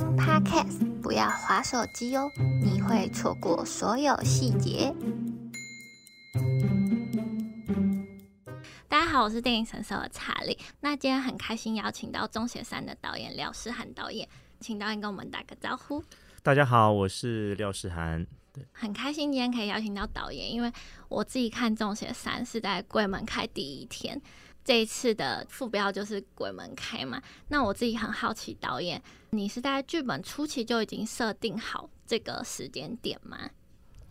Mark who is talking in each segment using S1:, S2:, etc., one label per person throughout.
S1: 听 Podcast，不要划手机哦，你会错过所有细节。大家好，我是电影神搜的查理。那今天很开心邀请到《中邪三》的导演廖世涵导演，请导演跟我们打个招呼。
S2: 大家好，我是廖世涵。对，
S1: 很开心今天可以邀请到导演，因为我自己看《中邪三》是在柜门开第一天。这一次的副标就是鬼门开嘛，那我自己很好奇，导演，你是在剧本初期就已经设定好这个时间点吗？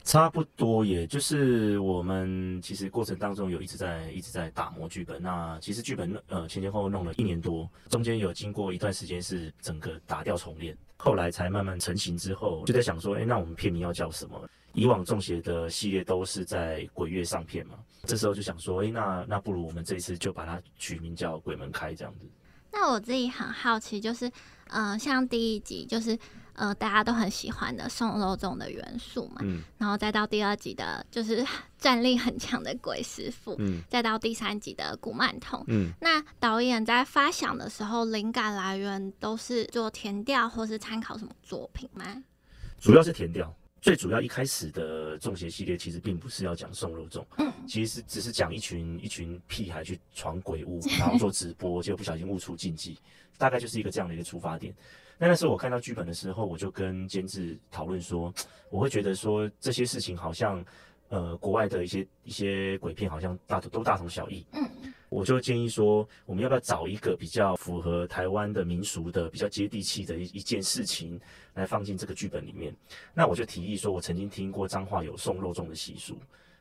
S2: 差不多，也就是我们其实过程当中有一直在一直在打磨剧本。那其实剧本呃前前后后弄了一年多，中间有经过一段时间是整个打掉重练，后来才慢慢成型之后，就在想说，哎，那我们片名要叫什么？以往中邪的系列都是在鬼月上片嘛，这时候就想说，哎，那那不如我们这一次就把它取名叫鬼门开这样子。
S1: 那我自己很好奇，就是嗯、呃，像第一集就是呃大家都很喜欢的送肉粽的元素嘛，嗯，然后再到第二集的就是战力很强的鬼师傅，嗯，再到第三集的古曼童，嗯，那导演在发想的时候，灵感来源都是做填调或是参考什么作品吗？
S2: 主要是填调。最主要一开始的中邪系列其实并不是要讲送肉粽，嗯，其实是只是讲一群一群屁孩去闯鬼屋，然后做直播，结果不小心误触禁忌，大概就是一个这样的一个出发点。那那时候我看到剧本的时候，我就跟监制讨论说，我会觉得说这些事情好像，呃，国外的一些一些鬼片好像大都大同小异，嗯。我就建议说，我们要不要找一个比较符合台湾的民俗的、比较接地气的一一件事情来放进这个剧本里面？那我就提议说，我曾经听过彰化有送肉粽的习俗。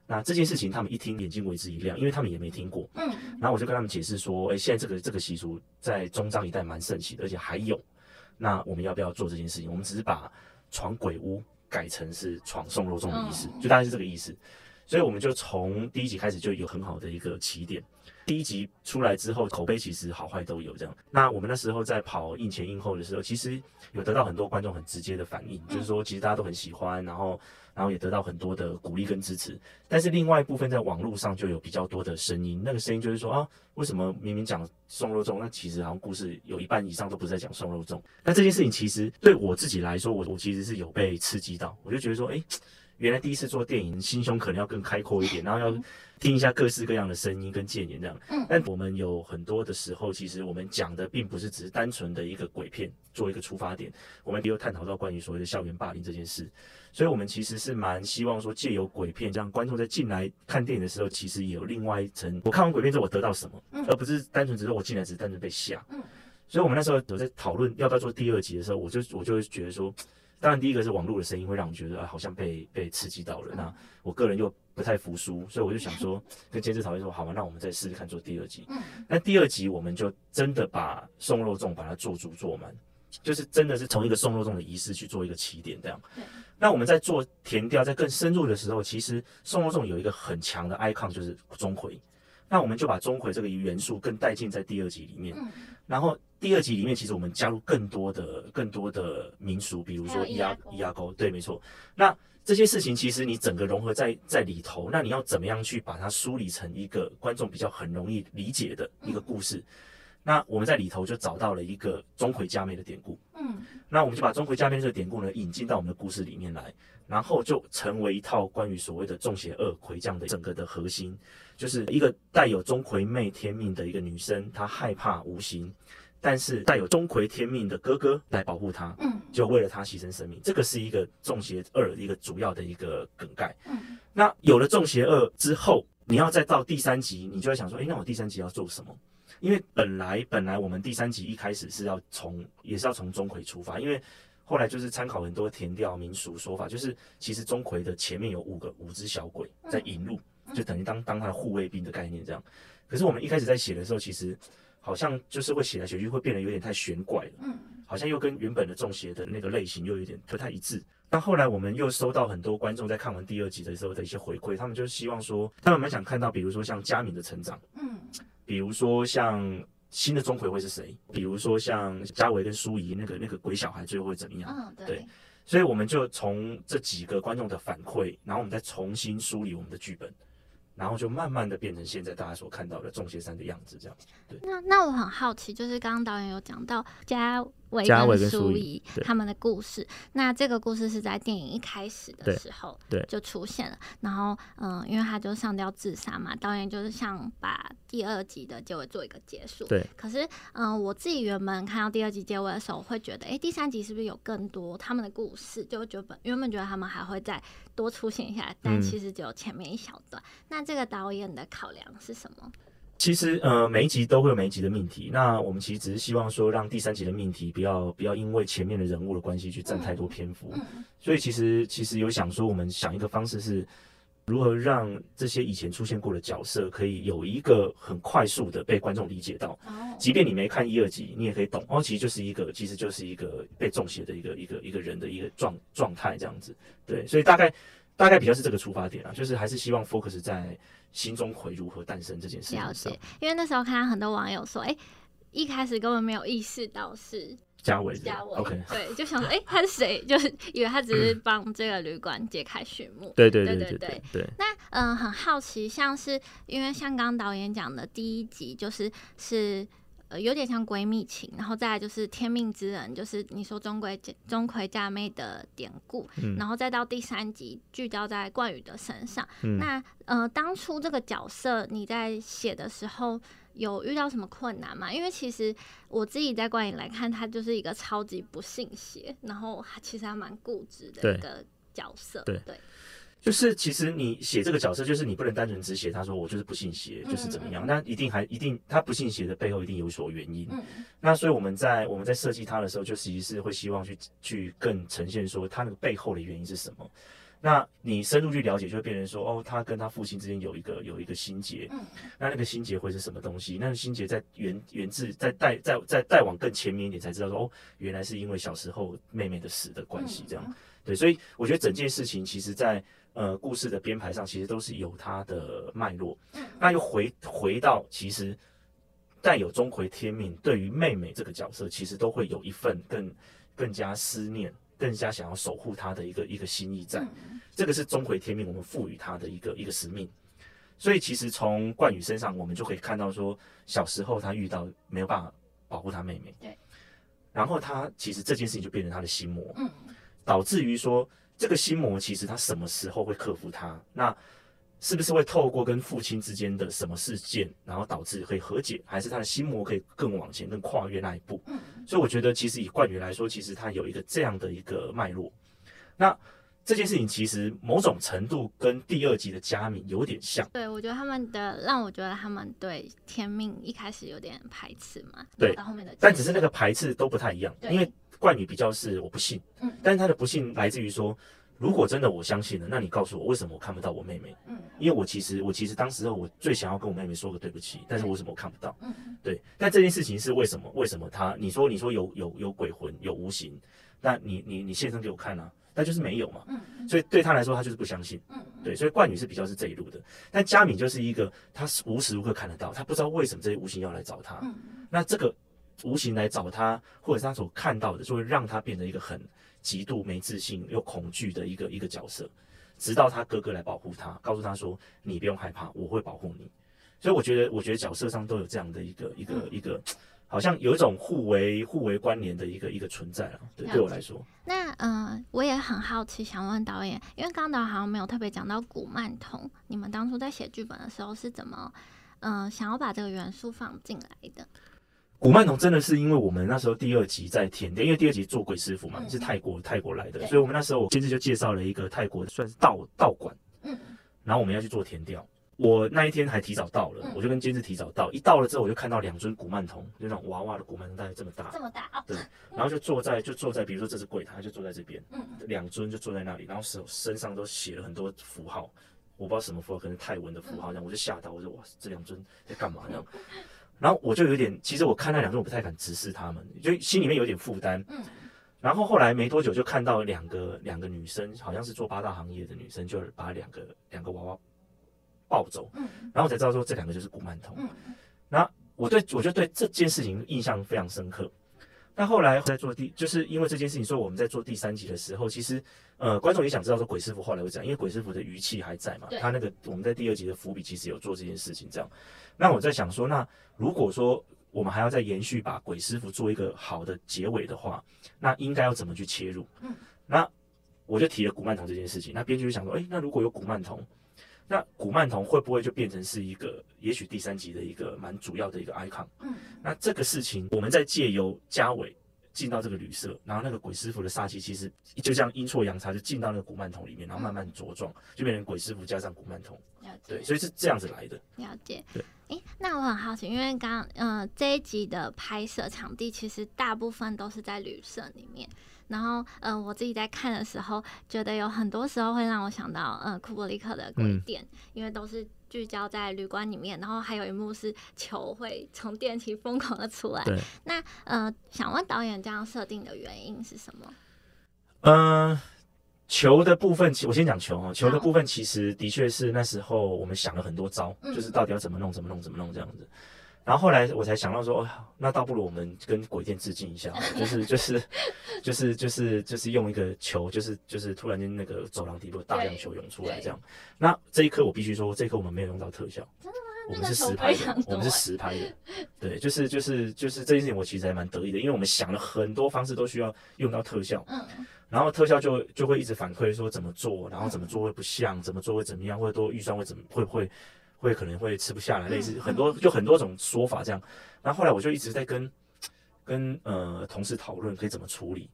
S2: 那这件事情他们一听眼睛为之一亮，因为他们也没听过。嗯。然后我就跟他们解释说，哎，现在这个这个习俗在中彰一带蛮盛行的，而且还有。那我们要不要做这件事情？我们只是把闯鬼屋改成是闯送肉粽的意思，就大概是这个意思。所以我们就从第一集开始就有很好的一个起点。第一集出来之后，口碑其实好坏都有这样。那我们那时候在跑映前映后的时候，其实有得到很多观众很直接的反应，就是说其实大家都很喜欢，然后然后也得到很多的鼓励跟支持。但是另外一部分在网络上就有比较多的声音，那个声音就是说啊，为什么明明讲送肉粽，那其实好像故事有一半以上都不是在讲送肉粽。那这件事情其实对我自己来说，我我其实是有被刺激到，我就觉得说，哎。原来第一次做电影，心胸可能要更开阔一点，然后要听一下各式各样的声音跟建言这样。嗯。但我们有很多的时候，其实我们讲的并不是只是单纯的一个鬼片做一个出发点，我们也有探讨到关于所谓的校园霸凌这件事。所以，我们其实是蛮希望说，借由鬼片，让观众在进来看电影的时候，其实也有另外一层。我看完鬼片之后，我得到什么，而不是单纯只是我进来只是单纯被吓。嗯。所以我们那时候有在讨论要不要做第二集的时候，我就我就会觉得说。当然，第一个是网络的声音会让我觉得啊，好像被被刺激到了。那我个人又不太服输，所以我就想说，跟监制讨论说，好吧，那我们再试试看做第二集。那第二集我们就真的把送肉粽把它做足做满，就是真的是从一个送肉粽的仪式去做一个起点这样。那我们在做填调在更深入的时候，其实送肉粽有一个很强的 icon 就是钟馗。那我们就把钟馗这个元素更带进在第二集里面，然后。第二集里面，其实我们加入更多的、更多的民俗，比如说伊阿伊阿沟，对，没错。那这些事情其实你整个融合在在里头，那你要怎么样去把它梳理成一个观众比较很容易理解的一个故事？嗯、那我们在里头就找到了一个钟馗家妹的典故，嗯，那我们就把钟馗家妹这个典故呢引进到我们的故事里面来，然后就成为一套关于所谓的众邪二馗这样的整个的核心，就是一个带有钟馗妹天命的一个女生，她害怕无形。但是带有钟馗天命的哥哥来保护他，嗯，就为了他牺牲生命，这个是一个中邪二的一个主要的一个梗概。嗯，那有了中邪二之后，你要再到第三集，你就会想说，诶，那我第三集要做什么？因为本来本来我们第三集一开始是要从也是要从钟馗出发，因为后来就是参考很多田调民俗说法，就是其实钟馗的前面有五个五只小鬼在引路，就等于当当他的护卫兵的概念这样。可是我们一开始在写的时候，其实。好像就是会写来写去会变得有点太玄怪了，嗯，好像又跟原本的中邪的那个类型又有点不太一致。但后来我们又收到很多观众在看完第二集的时候的一些回馈，他们就希望说，他们蛮想看到，比如说像佳敏的成长，嗯，比如说像新的钟馗会是谁，比如说像嘉维跟舒仪那个那个鬼小孩最后会怎么样？嗯，对，对。所以我们就从这几个观众的反馈，然后我们再重新梳理我们的剧本。然后就慢慢的变成现在大家所看到的众邪三的样子，这样。对。那
S1: 那我很好奇，就是刚刚导演有讲到嘉伟跟舒仪他们的故事。那这个故事是在电影一开始的时候就出现了。然后，嗯、呃，因为他就上吊自杀嘛，导演就是想把第二集的结尾做一个结束。
S2: 对。
S1: 可是，嗯、呃，我自己原本看到第二集结尾的时候，会觉得，哎、欸，第三集是不是有更多他们的故事？就觉得原本觉得他们还会再多出现一下，但其实只有前面一小段。嗯、那这个导演的考量是什么？
S2: 其实，呃，每一集都会有每一集的命题。那我们其实只是希望说，让第三集的命题不要不要因为前面的人物的关系去占太多篇幅。所以，其实其实有想说，我们想一个方式是，如何让这些以前出现过的角色，可以有一个很快速的被观众理解到。即便你没看一二集，你也可以懂哦。其实就是一个，其实就是一个被中邪的一个一个一个人的一个状状态这样子。对，所以大概大概比较是这个出发点啊，就是还是希望 focus 在。新钟馗如何诞生这件事情，了解，
S1: 因为那时候看到很多网友说，哎、欸，一开始根本没有意识到是
S2: 嘉伟，
S1: 嘉伟
S2: ，OK，
S1: 对，就想说，哎、欸，他是谁？就是以为他只是帮这个旅馆揭开序幕。
S2: 对对对对对对，对。
S1: 那嗯、呃，很好奇，像是因为像刚导演讲的第一集，就是是。呃，有点像闺蜜情，然后再来就是天命之人，就是你说钟馗钟馗嫁妹的典故，嗯，然后再到第三集聚焦在冠宇的身上。嗯，那呃，当初这个角色你在写的时候有遇到什么困难吗？因为其实我自己在观影来看，他就是一个超级不信邪，然后其实还蛮固执的一个角色。对对。对
S2: 就是其实你写这个角色，就是你不能单纯只写他说我就是不信邪，就是怎么样，那一定还一定他不信邪的背后一定有所原因。那所以我们在我们在设计他的时候，就其实是会希望去去更呈现说他那个背后的原因是什么。那你深入去了解，就会变成说哦，他跟他父亲之间有一个有一个心结。那那个心结会是什么东西？那个心结在源源自在带在在带往更前面一点，才知道说哦，原来是因为小时候妹妹的死的关系这样。对，所以我觉得整件事情其实在。呃，故事的编排上其实都是有它的脉络。那又回回到，其实带有钟馗天命，对于妹妹这个角色，其实都会有一份更更加思念、更加想要守护她的一个一个心意在。这个是钟馗天命，我们赋予他的一个一个使命。所以，其实从冠宇身上，我们就可以看到说，小时候他遇到没有办法保护他妹妹，对。然后他其实这件事情就变成他的心魔，嗯导致于说。这个心魔其实他什么时候会克服他？那是不是会透过跟父亲之间的什么事件，然后导致可以和解？还是他的心魔可以更往前、更跨越那一步？所以我觉得，其实以冠宇来说，其实他有一个这样的一个脉络。那这件事情其实某种程度跟第二集的嘉敏有点像。对，我觉得他们的让我觉得他们对天命一开始有点排斥嘛。对，到后面的，但只是那个排斥都不太一样，因为。冠宇比较是我不信，嗯，但是他的不信来自于说，如果真的我相信了，那你告诉我为什么我看不到我妹妹？嗯，因为我其实我其实当时候我最想要跟我妹妹说个对不起，但是为什么我看不到？嗯，对，但这件事情是为什么？为什么他？你说你说有有有鬼魂有无形，那你你你现身给我看啊？那就是没有嘛，嗯，所以对他来说他就是不相信，嗯，对，所以冠宇是比较是这一路的，但佳敏就是一个他无时无刻看得到，他不知道为什么这些无形要来找他，嗯，那这个。无形来找他，或者是他所看到的，就会让他变得一个很极度没自信又恐惧的一个一个角色，直到他哥哥来保护他，告诉他说：“你不用害怕，我会保护你。”所以我觉得，我觉得角色上都有这样的一个一个一个，好像有一种互为互为关联的一个一个存在啊。对，对我来说，那嗯、呃，我也很好奇，想问导演，因为刚导好像没有特别讲到古曼童，你们当初在写剧本的时候是怎么嗯、呃、想要把这个元素放进来的？古曼童真的是因为我们那时候第二集在田店，因为第二集做鬼师傅嘛，是泰国泰国来的，所以我们那时候我监制就介绍了一个泰国的算是道道馆，嗯，然后我们要去做田调，我那一天还提早到了，我就跟监制提早到，一到了之后我就看到两尊古曼童，就那种娃娃的古曼童，大概这么大，这么大啊，对，然后就坐在就坐在，比如说这是柜台，就坐在这边，嗯，两尊就坐在那里，然后手身上都写了很多符号，我不知道什么符号，可能泰文的符号，这样我就吓到，我说哇，这两尊在干嘛这样？然后我就有点，其实我看那两个，我不太敢直视他们，就心里面有点负担。嗯。然后后来没多久，就看到两个两个女生，好像是做八大行业的女生，就把两个两个娃娃抱走。嗯。然后我才知道说这两个就是古曼童。嗯。那我对我就对这件事情印象非常深刻。那后来在做第，就是因为这件事情，所以我们在做第三集的时候，其实呃观众也想知道说鬼师傅后来会怎样，因为鬼师傅的余气还在嘛。他那个我们在第二集的伏笔其实有做这件事情这样。那我在想说，那如果说我们还要再延续把鬼师傅做一个好的结尾的话，那应该要怎么去切入？嗯，那我就提了古曼童这件事情。那编剧就想说，诶，那如果有古曼童，那古曼童会不会就变成是一个，也许第三集的一个蛮主要的一个 icon？嗯，那这个事情，我们在借由嘉伟进到这个旅社，然后那个鬼师傅的煞气其实就像阴错阳差就进到那个古曼童里面，然后慢慢茁壮，就变成鬼师傅加上古曼童。对，所以是这样子来的。
S1: 了解。
S2: 对。
S1: 诶，那我很好奇，因为刚嗯、呃、这一集的拍摄场地其实大部分都是在旅社里面，然后嗯、呃、我自己在看的时候，觉得有很多时候会让我想到呃库布里克的鬼店，嗯、因为都是聚焦在旅馆里面，然后还有一幕是球会从电梯疯狂的出来。那呃想问导演这样设定的原因是什么？
S2: 嗯、呃。球的部分，我先讲球哈。球的部分其实的确是那时候我们想了很多招，嗯、就是到底要怎么弄，怎么弄，怎么弄这样子。然后后来我才想到说，哦、那倒不如我们跟鬼店致敬一下，就是就是就是就是就是用一个球，就是就是突然间那个走廊底部大量球涌出来这样。那这一刻我必须说，这一刻我们没有用到特效，真的吗？我们是实拍的，我们是实拍的。对，就是就是就是这件事情，我其实还蛮得意的，因为我们想了很多方式都需要用到特效。嗯。然后特效就就会一直反馈说怎么做，然后怎么做会不像，怎么做会怎么样，或者多预算会怎么会不会会可能会吃不下来，类似很多就很多种说法这样。然后后来我就一直在跟跟呃同事讨论可以怎么处理。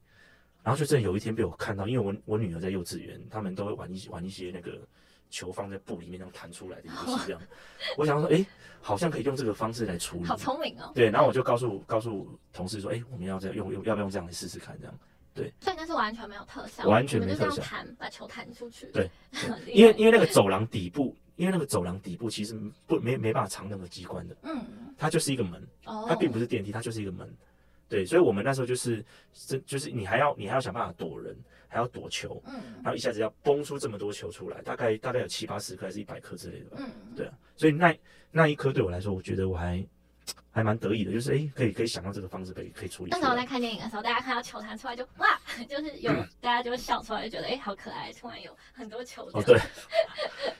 S2: 然后就真的有一天被我看到，因为我我女儿在幼稚园，他们都会玩一玩一些那个球放在布里面这样弹出来的游戏这样。我想说，哎，好像可以用这个方式来处理。
S1: 好聪明哦。
S2: 对，然后我就告诉告诉同事说，哎，我们要这样用用要不要用这样来试试看这样。对，
S1: 所以那是完全没有特效，
S2: 完全没特效，
S1: 弹把球弹出去。
S2: 对，因为因为那个走廊底部，因为那个走廊底部其实不没没办法藏任何机关的，嗯，它就是一个门，哦，它并不是电梯，它就是一个门，对，所以我们那时候就是这就是你还要你还要想办法躲人，还要躲球，嗯，然后一下子要崩出这么多球出来，大概大概有七八十颗还是一百颗之类的吧，嗯，对啊，所以那那一颗对我来说，我觉得我还。还蛮得意的，就是哎、欸，可以可以想到这个方式可以可以处理。
S1: 那时候在看电影的时候，大家看到球弹出来就哇，就是有、嗯、大家就会笑出来，就觉得哎、欸，好可爱，突然有很多球。哦，对，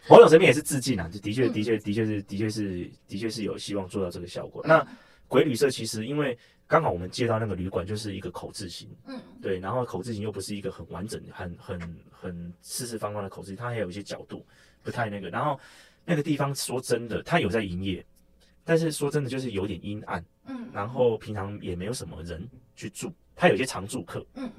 S2: 某种层面也是致敬啊，就的确的确的确是的确是的确是有希望做到这个效果。嗯、那鬼旅社其实因为刚好我们接到那个旅馆就是一个口字形，嗯，对，然后口字形又不是一个很完整、很很很四四方方的口字形，它还有一些角度不太那个。然后那个地方说真的，它有在营业。但是说真的，就是有点阴暗，嗯，然后平常也没有什么人去住，他有些常住客，嗯，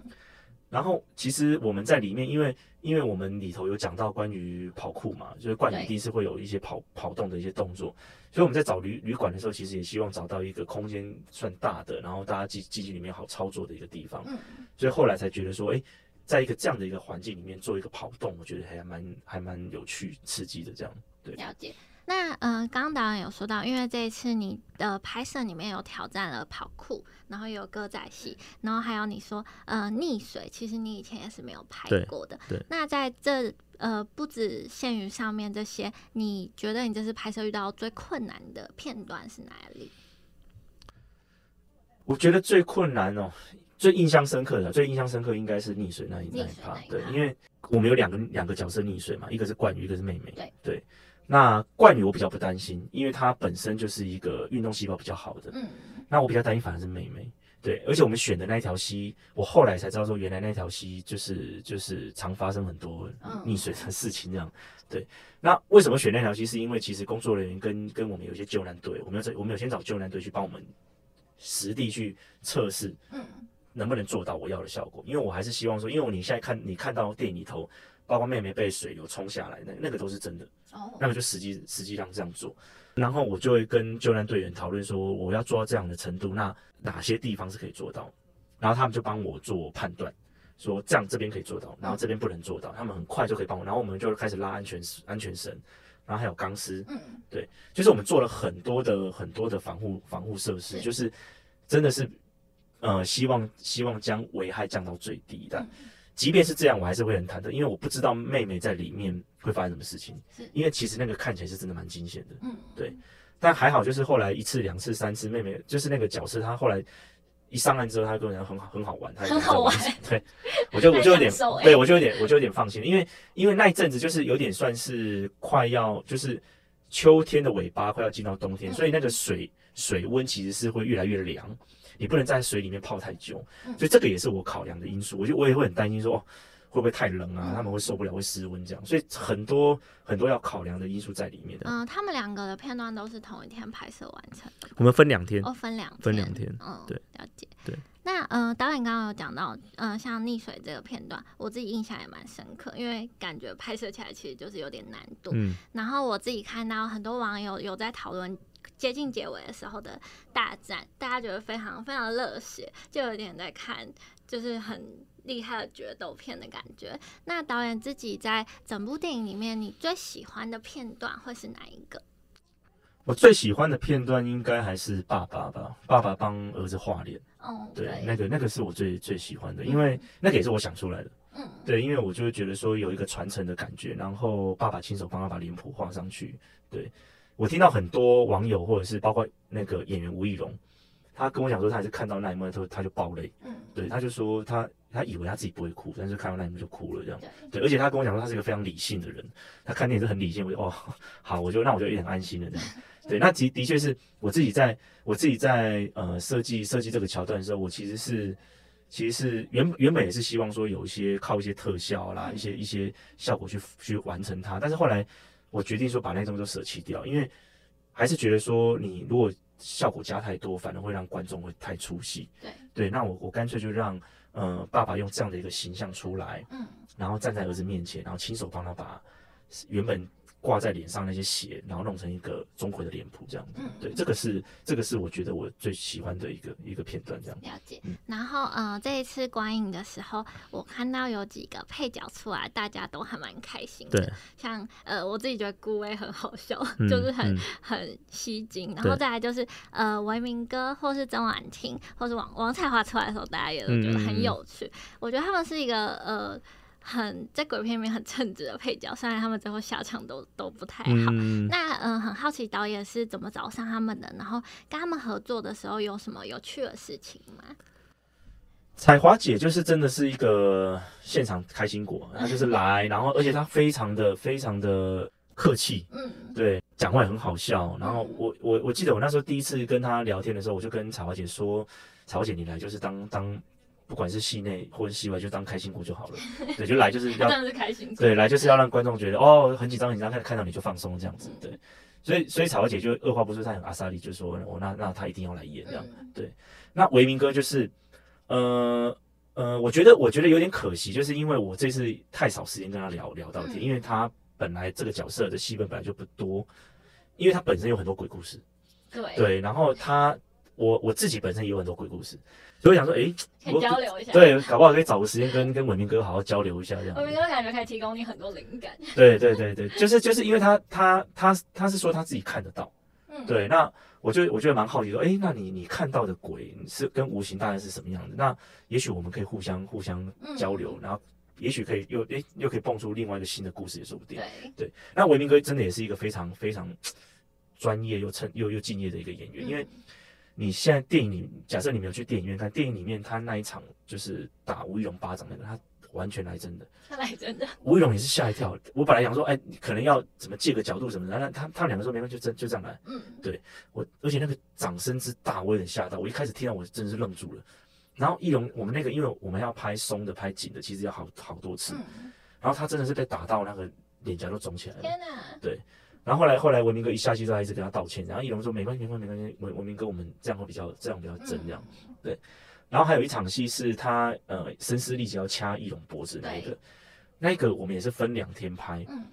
S2: 然后其实我们在里面，因为因为我们里头有讲到关于跑酷嘛，就是冠一定是会有一些跑跑动的一些动作，所以我们在找旅旅馆的时候，其实也希望找到一个空间算大的，然后大家机机器里面好操作的一个地方，嗯，所以后来才觉得说，哎，在一个这样的一个环境里面做一个跑动，我觉得还蛮还蛮有趣刺激的这样，对，
S1: 了解。那呃，刚刚导演有说到，因为这一次你的拍摄里面有挑战了跑酷，然后有歌仔戏，然后还有你说呃溺水，其实你以前也是没有拍过的。
S2: 对。对，
S1: 那在这呃不只限于上面这些，你觉得你这次拍摄遇到最困难的片段是哪里？
S2: 我觉得最困难哦，最印象深刻的，最印象深刻应该是溺水那一那一趴。对，因为我们有两个两个角色溺水嘛，一个是冠宇，一个是妹妹。对对。那冠宇我比较不担心，因为他本身就是一个运动细胞比较好的。嗯，那我比较担心反而是妹妹。对，而且我们选的那条溪，我后来才知道说，原来那条溪就是就是常发生很多溺水的事情这样。对，那为什么选那条溪？是因为其实工作人员跟跟我们有一些救难队，我们要我们有先找救难队去帮我们实地去测试，嗯，能不能做到我要的效果？因为我还是希望说，因为你现在看你看到电影里头。包括妹妹被水流冲下来，那那个都是真的。哦，那个就实际实际上这样做，然后我就会跟救援队员讨论说，我要做到这样的程度，那哪些地方是可以做到？然后他们就帮我做判断，说这样这边可以做到，然后这边不能做到。他们很快就可以帮我，然后我们就开始拉安全安全绳，然后还有钢丝。嗯，对，就是我们做了很多的很多的防护防护设施，就是真的是呃希望希望将危害降到最低的。即便是这样，我还是会很忐忑，因为我不知道妹妹在里面会发生什么事情。是，因为其实那个看起来是真的蛮惊险的。嗯，对。但还好，就是后来一次、两次、三次，妹妹就是那个角色，她后来一上岸之后，她跟人很好，很好玩。她很好玩。对，我就我就有点，对我就有点，我就有点放心，因为因为那一阵子就是有点算是快要就是秋天的尾巴，快要进到冬天，所以那个水水温其实是会越来越凉，你不能在水里面泡太久，所以这个也是我考量的因素。我就我也会很担心说，哦，会不会太冷啊？他们会受不了，会失温这样。所以很多很多要考量的因素在里面的。
S1: 嗯、呃，他们两个的片段都是同一天拍摄完成的。
S2: 我们分两天。
S1: 哦，分两
S2: 分两天。
S1: 嗯，
S2: 对，
S1: 了解。
S2: 对。
S1: 那呃，导演刚刚有讲到，呃，像溺水这个片段，我自己印象也蛮深刻，因为感觉拍摄起来其实就是有点难度。嗯。然后我自己看到很多网友有在讨论接近结尾的时候的大战，大家觉得非常非常热血，就有点在看就是很厉害的决斗片的感觉。那导演自己在整部电影里面，你最喜欢的片段会是哪一个？
S2: 我最喜欢的片段应该还是爸爸吧，爸爸帮儿子画脸。
S1: 哦，
S2: 对，那个那个是我最最喜欢的，因为那个也是我想出来的。嗯，对，因为我就会觉得说有一个传承的感觉，然后爸爸亲手帮他把脸谱画上去。对，我听到很多网友或者是包括那个演员吴亦龙，他跟我讲说他还是看到那一幕之后他就爆泪。嗯，对，他就说他他以为他自己不会哭，但是看到那一幕就哭了这样。对，而且他跟我讲说他是一个非常理性的人，他看电影是很理性。我就哦，好，我就那我就有点安心了这样。对，那的的确是我自己在，我自己在呃设计设计这个桥段的时候，我其实是其实是原原本也是希望说有一些靠一些特效啦，一些一些效果去去完成它，但是后来我决定说把那东西都舍弃掉，因为还是觉得说你如果效果加太多，反而会让观众会太出戏。
S1: 对
S2: 对，那我我干脆就让呃爸爸用这样的一个形象出来，嗯，然后站在儿子面前，然后亲手帮他把原本。挂在脸上那些血，然后弄成一个钟馗的脸谱这样子，嗯、对，这个是这个是我觉得我最喜欢的一个一个片段这样子。
S1: 了解。嗯、然后呃，这一次观影的时候，我看到有几个配角出来，大家都还蛮开心的。对。像呃，我自己觉得顾威很好笑，嗯、就是很、嗯、很吸睛。然后再来就是呃，维明哥或是曾婉婷或是王王彩华出来的时候，大家也都觉得很有趣。嗯、我觉得他们是一个呃。很在鬼片里面很称职的配角，虽然他们最后下场都都不太好。嗯、那嗯、呃，很好奇导演是怎么找上他们的，然后跟他们合作的时候有什么有趣的事情吗？
S2: 彩华姐就是真的是一个现场开心果，她就是来，然后而且她非常的非常的客气，嗯，对，讲话也很好笑。然后我我我记得我那时候第一次跟她聊天的时候，我就跟彩华姐说：“彩华姐，你来就是当当。”不管是戏内或者戏外，就当开心果就好了。对，就来就是要，
S1: 是开心。
S2: 对，来就是要让观众觉得哦，很紧张很紧张，看看到你就放松这样子。对，所以所以彩华姐就二话不说，她很阿莎力，就说、哦、那那她一定要来演这样。对，那维明哥就是，呃呃，我觉得我觉得有点可惜，就是因为我这次太少时间跟他聊聊到天，因为他本来这个角色的戏份本来就不多，因为他本身有很多鬼故事。
S1: 对
S2: 对，然后他我我自己本身也有很多鬼故事。所以我想说，哎、
S1: 欸，可以交流一下，
S2: 对，搞不好可以找个时间跟跟伟明哥好好交流一下，这样。
S1: 伟明哥感觉可以提供你很多灵感。
S2: 对对对对，就是就是因为他他他他是说他自己看得到，嗯，对，那我就我觉得蛮好奇说，哎、欸，那你你看到的鬼是跟无形大概是什么样的？那也许我们可以互相互相交流，嗯、然后也许可以又诶、欸、又可以蹦出另外一个新的故事也说不定。对对，那伟明哥真的也是一个非常非常 专业又称又又敬业的一个演员，嗯、因为。你现在电影里，假设你没有去电影院看，电影里面他那一场就是打吴亦龙巴掌那个，他完全来真的，
S1: 他来真的。
S2: 吴亦龙也是吓一跳，我本来想说，哎，你可能要怎么借个角度什么的，然后他他们两个说没关系，就真就这样来。嗯，对我，而且那个掌声之大，我有点吓到，我一开始听到我真的是愣住了。然后亦龙，我们那个因为我们要拍松的、拍紧的，其实要好好多次。嗯、然后他真的是被打到那个脸颊都肿起来了。天哪！对。然后后来后来文明哥一下去之后，还一直跟他道歉。然后亦龙说没关系没关系没关系，文文明哥我们这样会比较这样比较真这样。对。然后还有一场戏是他呃声嘶力竭要掐亦龙脖子那一个，对那个我们也是分两天拍。嗯。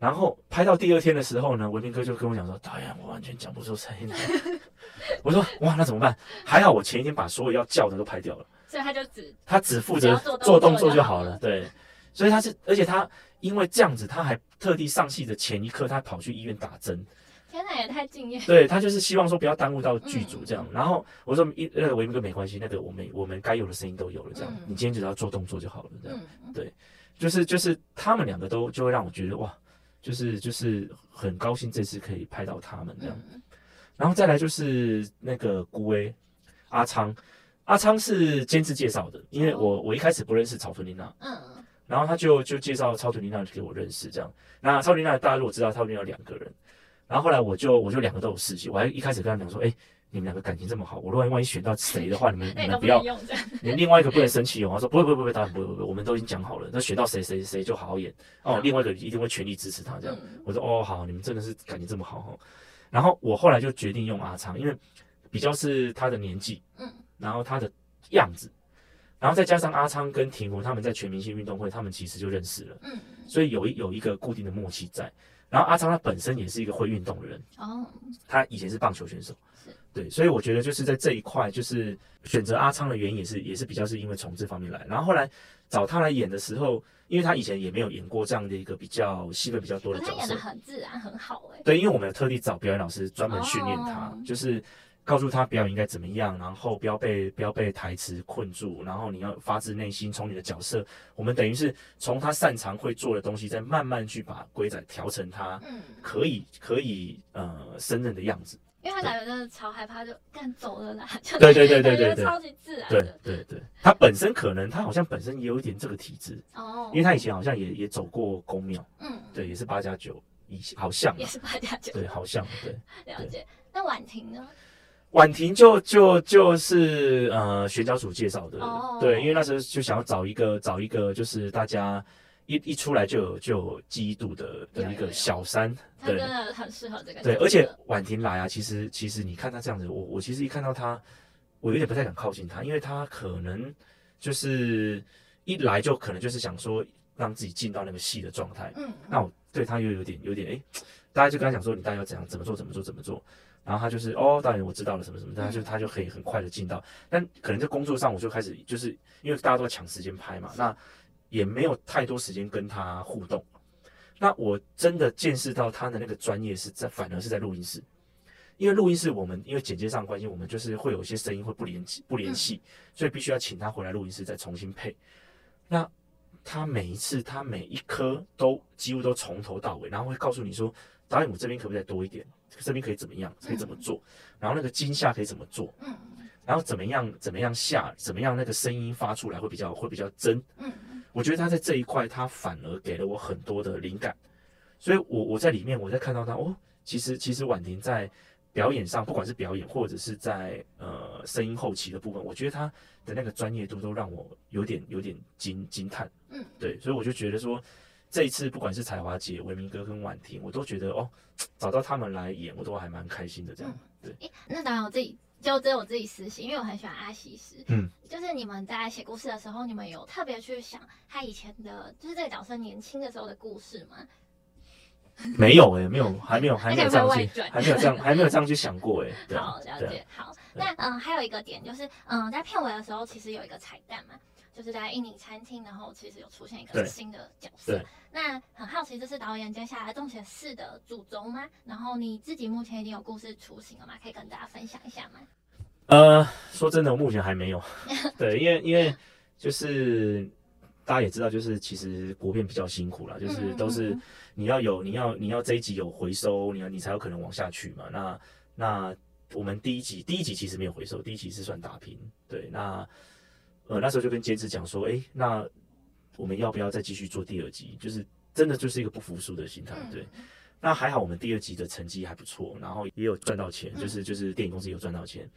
S2: 然后拍到第二天的时候呢，文明哥就跟我讲说：“导演，我完全讲不出声音来。”我说：“哇，那怎么办？还好我前一天把所有要叫的都拍掉了。”所以他就只他只负责做动作就好了。对。所以他是，而且他因为这样子，他还特地上戏的前一刻，他跑去医院打针。
S1: 天哪，也太敬业。
S2: 对，他就是希望说不要耽误到剧组这样。嗯、然后我说一那个维明哥没关系，那个我们我们该有的声音都有了，这样、嗯、你今天只要做动作就好了，这样。嗯、对，就是就是他们两个都就会让我觉得哇，就是就是很高兴这次可以拍到他们这样。嗯、然后再来就是那个顾威阿昌，阿昌是监制介绍的，因为我我一开始不认识草屯玲娜。嗯。然后他就就介绍超图尼娜给我认识，这样。那超图尼娜大家如果知道，超图尼娜有两个人，然后后来我就我就两个都有试戏，我还一开始跟他讲说，哎、欸，你们两个感情这么好，我如果万一选到谁的话，你们你们不要，你另外一个不能生气哦。他说不会不会不会，导演不会不会，我们都已经讲好了，那选到谁谁谁就好好演哦，另外一个一定会全力支持他这样。我说哦好，你们真的是感情这么好哦。然后我后来就决定用阿昌，因为比较是他的年纪，嗯，然后他的样子。然后再加上阿昌跟庭湖他们在全明星运动会，他们其实就认识了，嗯，所以有一有一个固定的默契在。然后阿昌他本身也是一个会运动的人，哦，他以前是棒球选手，是，对，所以我觉得就是在这一块，就是选择阿昌的原因也是也是比较是因为从这方面来。然后后来找他来演的时候，因为他以前也没有演过这样的一个比较戏份比较多的角色，他演
S1: 的很自然很好哎，
S2: 对，因为我们有特地找表演老师专门训练他，就是。告诉他表演应该怎么样，然后不要被不要被台词困住，然后你要发自内心从你的角色，我们等于是从他擅长会做的东西，再慢慢去把龟仔调成他可以、嗯、可以呃胜任的样子。
S1: 因为他感觉真的超害怕，就干走了啦。
S2: 对对对对对对，
S1: 超级自然。
S2: 对对对，他本身可能他好像本身也有一点这个体质哦，因为他以前好像也也走过公庙，嗯，对，也是八加九，以好像
S1: 也是八加九，
S2: 对，好像对。
S1: 了解。那婉婷呢？
S2: 婉婷就就就是呃，选角组介绍的，oh. 对，因为那时候就想要找一个找一个，就是大家一一出来就有就有记忆度的的一个小三，对，
S1: 真的很适合这个。
S2: 对，而且婉婷来啊，其实其实你看她这样子，我我其实一看到她，我有点不太敢靠近她，因为她可能就是一来就可能就是想说让自己进到那个戏的状态，嗯，那我对她又有点有点哎、欸，大家就跟她讲说，你大概要怎样怎么做怎么做怎么做。然后他就是哦，导演我知道了什么什么，他就他就可以很快的进到，但可能在工作上我就开始就是因为大家都在抢时间拍嘛，那也没有太多时间跟他互动。那我真的见识到他的那个专业是在反而是在录音室，因为录音室我们因为剪接上关系，我们就是会有一些声音会不连不连系，所以必须要请他回来录音室再重新配。那他每一次他每一颗都几乎都从头到尾，然后会告诉你说，导演我这边可不可以再多一点？这边可以怎么样？可以怎么做？嗯、然后那个惊吓可以怎么做？嗯，然后怎么样？怎么样下？怎么样那个声音发出来会比较会比较真？嗯，我觉得他在这一块，他反而给了我很多的灵感。所以我我在里面，我在看到他哦，其实其实婉婷在表演上，不管是表演或者是在呃声音后期的部分，我觉得他的那个专业度都让我有点有点惊惊叹。嗯，对，所以我就觉得说。这一次不管是彩华姐、维明哥跟婉婷，我都觉得哦，找到他们来演，我都还蛮开心的。这样，对。欸、那
S1: 当然我自己就只有我自己私心，因为我很喜欢阿西斯。嗯。就是你们在写故事的时候，你们有特别去想他以前的，就是这个角色年轻的时候的故事吗？
S2: 没有哎、欸，没有，还没有，还没有这样去，还没有这样，还没有这样去想过哎、欸。
S1: 好，了解。好，那嗯，还有一个点就是，嗯，在片尾的时候，其实有一个彩蛋嘛。就是在印尼餐厅，然后其实有出现一个新的角色。那很好奇，这是导演接下来动写四的主轴吗？然后你自己目前已经有故事雏形了吗？可以跟大家分享一下吗？
S2: 呃，说真的，我目前还没有。对，因为因为就是大家也知道，就是其实国片比较辛苦了，就是都是你要有你要你要这一集有回收，你要你才有可能往下去嘛。那那我们第一集第一集其实没有回收，第一集是算打平。对，那。呃，那时候就跟监制讲说，哎、欸，那我们要不要再继续做第二集？就是真的就是一个不服输的心态，对。那还好，我们第二集的成绩还不错，然后也有赚到钱，就是就是电影公司也有赚到钱，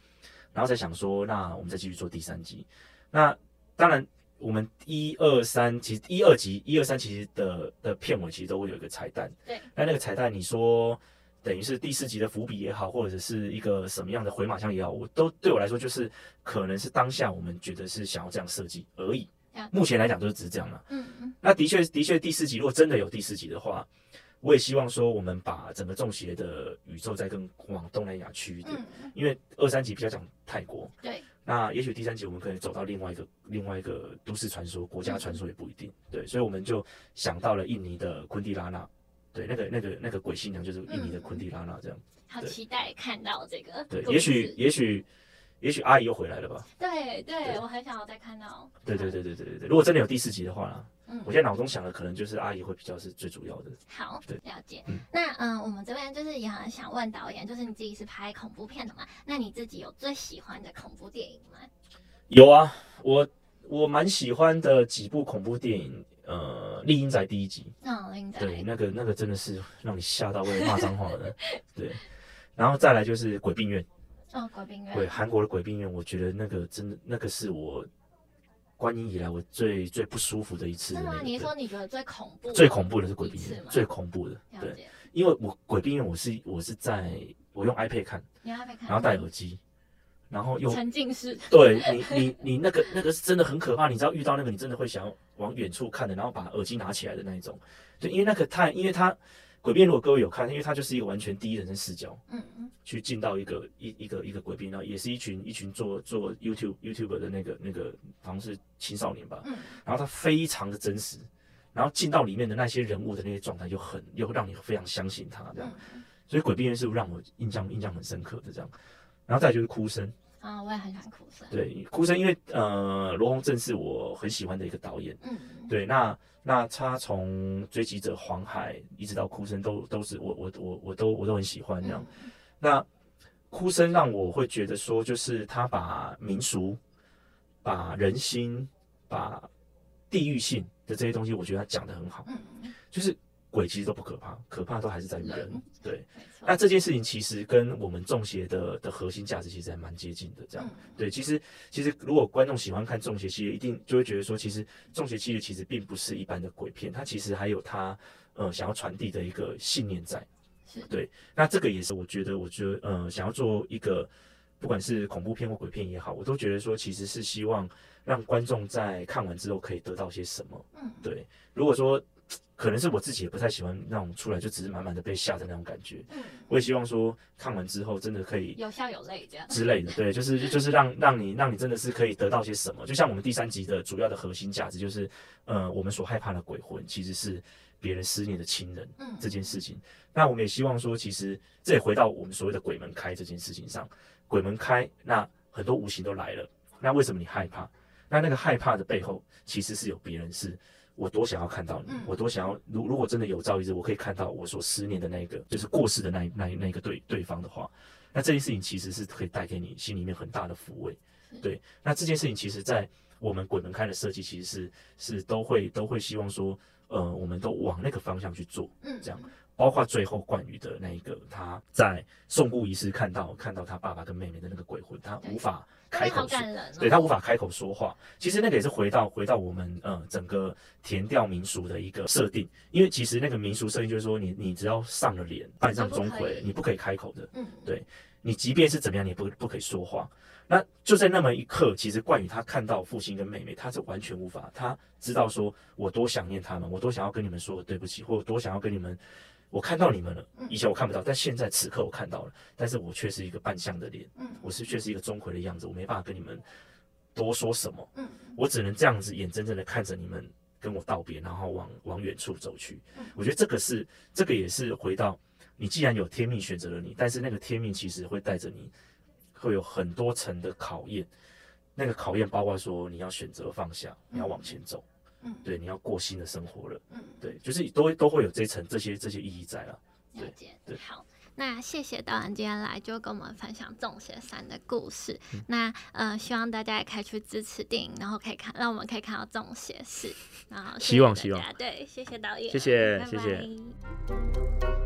S2: 然后再想说，那我们再继续做第三集。那当然，我们一二三其实一二集一二三其实的的片尾其实都会有一个彩蛋，对。那那个彩蛋，你说。等于是第四集的伏笔也好，或者是一个什么样的回马枪也好，我都对我来说就是可能是当下我们觉得是想要这样设计而已。目前来讲就是只是这样了。嗯嗯。那的确的确第四集如果真的有第四集的话，我也希望说我们把整个中邪的宇宙再更往东南亚去一点，因为二三集比较讲泰国。对。那也许第三集我们可以走到另外一个另外一个都市传说、国家传说也不一定。对，所以我们就想到了印尼的昆蒂拉纳。对，那个那个那个鬼新娘就是印尼的昆蒂拉娜，这样、嗯。
S1: 好期待看到这个。
S2: 对，也许也许也许阿姨又回来了吧？
S1: 对对，我很想要再看到。
S2: 对对对对对对对，如果真的有第四集的话呢？嗯，我现在脑中想的可能就是阿姨会比较是最主要的。
S1: 好，对，了解。嗯、那嗯，我们这边就是也很想问导演，就是你自己是拍恐怖片的嘛？那你自己有最喜欢的恐怖电影吗？
S2: 有啊，我。我蛮喜欢的几部恐怖电影，呃，《丽英宅》第一集，
S1: 嗯，厉阴宅，
S2: 对，那个那个真的是让你吓到会骂脏话的，对。然后再来就是《鬼病院》，
S1: 哦，《鬼病院》，
S2: 对，韩国的《鬼病院》，我觉得那个真的，那个是我观影以来我最最不舒服的一次。
S1: 真的吗？你说你觉得最恐怖？
S2: 最恐怖的是《鬼病院》，最恐怖的，对，因为我《鬼病院》我是我是在我用 iPad 看，
S1: 用 iPad 看，
S2: 然后戴耳机。然后又
S1: 沉浸式，
S2: 对你，你，你那个那个是真的很可怕。你知道遇到那个，你真的会想要往远处看的，然后把耳机拿起来的那一种。对，因为那个太，因为它鬼片，如果各位有看，因为它就是一个完全第一人称视角，嗯嗯，去进到一个一一个一个鬼片，然后也是一群一群做做 YouTube YouTuber 的那个那个，好像是青少年吧，嗯，然后他非常的真实，然后进到里面的那些人物的那些状态，就很又让你非常相信他这样，所以鬼片是让我印象印象很深刻的这样，然后再就是哭声。
S1: 啊，我也很喜欢哭声。
S2: 对，哭声，因为呃，罗红正是我很喜欢的一个导演。嗯，对，那那他从追击者、黄海一直到哭声，都都是我我我我都我都很喜欢这样。嗯、那哭声让我会觉得说，就是他把民俗、把人心、把地域性的这些东西，我觉得他讲的很好。嗯，就是。鬼其实都不可怕，可怕都还是在于人。对，那这件事情其实跟我们中邪的的核心价值其实还蛮接近的。这样，嗯、对，其实其实如果观众喜欢看中邪系列，一定就会觉得说，其实中邪系列其实并不是一般的鬼片，它其实还有它呃想要传递的一个信念在。是对，那这个也是我觉得，我觉得呃想要做一个不管是恐怖片或鬼片也好，我都觉得说其实是希望让观众在看完之后可以得到些什么。嗯，对，如果说。可能是我自己也不太喜欢那种出来就只是满满的被吓的那种感觉。嗯，我也希望说看完之后真的可以
S1: 有笑有泪这样
S2: 之类的。对，就是就是让让你让你真的是可以得到些什么。就像我们第三集的主要的核心价值就是，呃，我们所害怕的鬼魂其实是别人思念的亲人。嗯，这件事情。那我们也希望说，其实这也回到我们所谓的鬼门开这件事情上。鬼门开，那很多无形都来了。那为什么你害怕？那那个害怕的背后，其实是有别人是。我多想要看到你，我多想要，如如果真的有朝一日我可以看到我所思念的那个，就是过世的那那那个对对方的话，那这件事情其实是可以带给你心里面很大的抚慰。对，那这件事情其实，在我们滚门开的设计，其实是是都会都会希望说，呃，我们都往那个方向去做，嗯，这样。包括最后冠宇的那一个，他在送故仪式看到看到他爸爸跟妹妹的那个鬼魂，他无法开口说，对，对他无法开口说话。其实那个也是回到回到我们呃整个田调民俗的一个设定，因为其实那个民俗设定就是说你，你你只要上了脸，扮上钟馗，你不可以开口的。嗯，对，你即便是怎么样，你不不可以说话。那就在那么一刻，其实冠宇他看到父亲跟妹妹，他是完全无法，他知道说我多想念他们，我多想要跟你们说对不起，或者多想要跟你们。我看到你们了，以前我看不到，但现在此刻我看到了，但是我却是一个扮相的脸，我是却是一个钟馗的样子，我没办法跟你们多说什么，我只能这样子眼睁睁的看着你们跟我道别，然后往往远处走去。我觉得这个是，这个也是回到你既然有天命选择了你，但是那个天命其实会带着你，会有很多层的考验，那个考验包括说你要选择放下，你要往前走。嗯，对，你要过新的生活了。嗯，对，就是都都会有这层这些这些意义在了。
S1: 了解，对，好，那谢谢导演今天来就跟我们分享《中邪三》的故事。嗯、那呃，希望大家也可以去支持电影，然后可以看，让我们可以看到中邪四。然后
S2: 希望希望，
S1: 对，谢谢导演，
S2: 谢谢谢谢。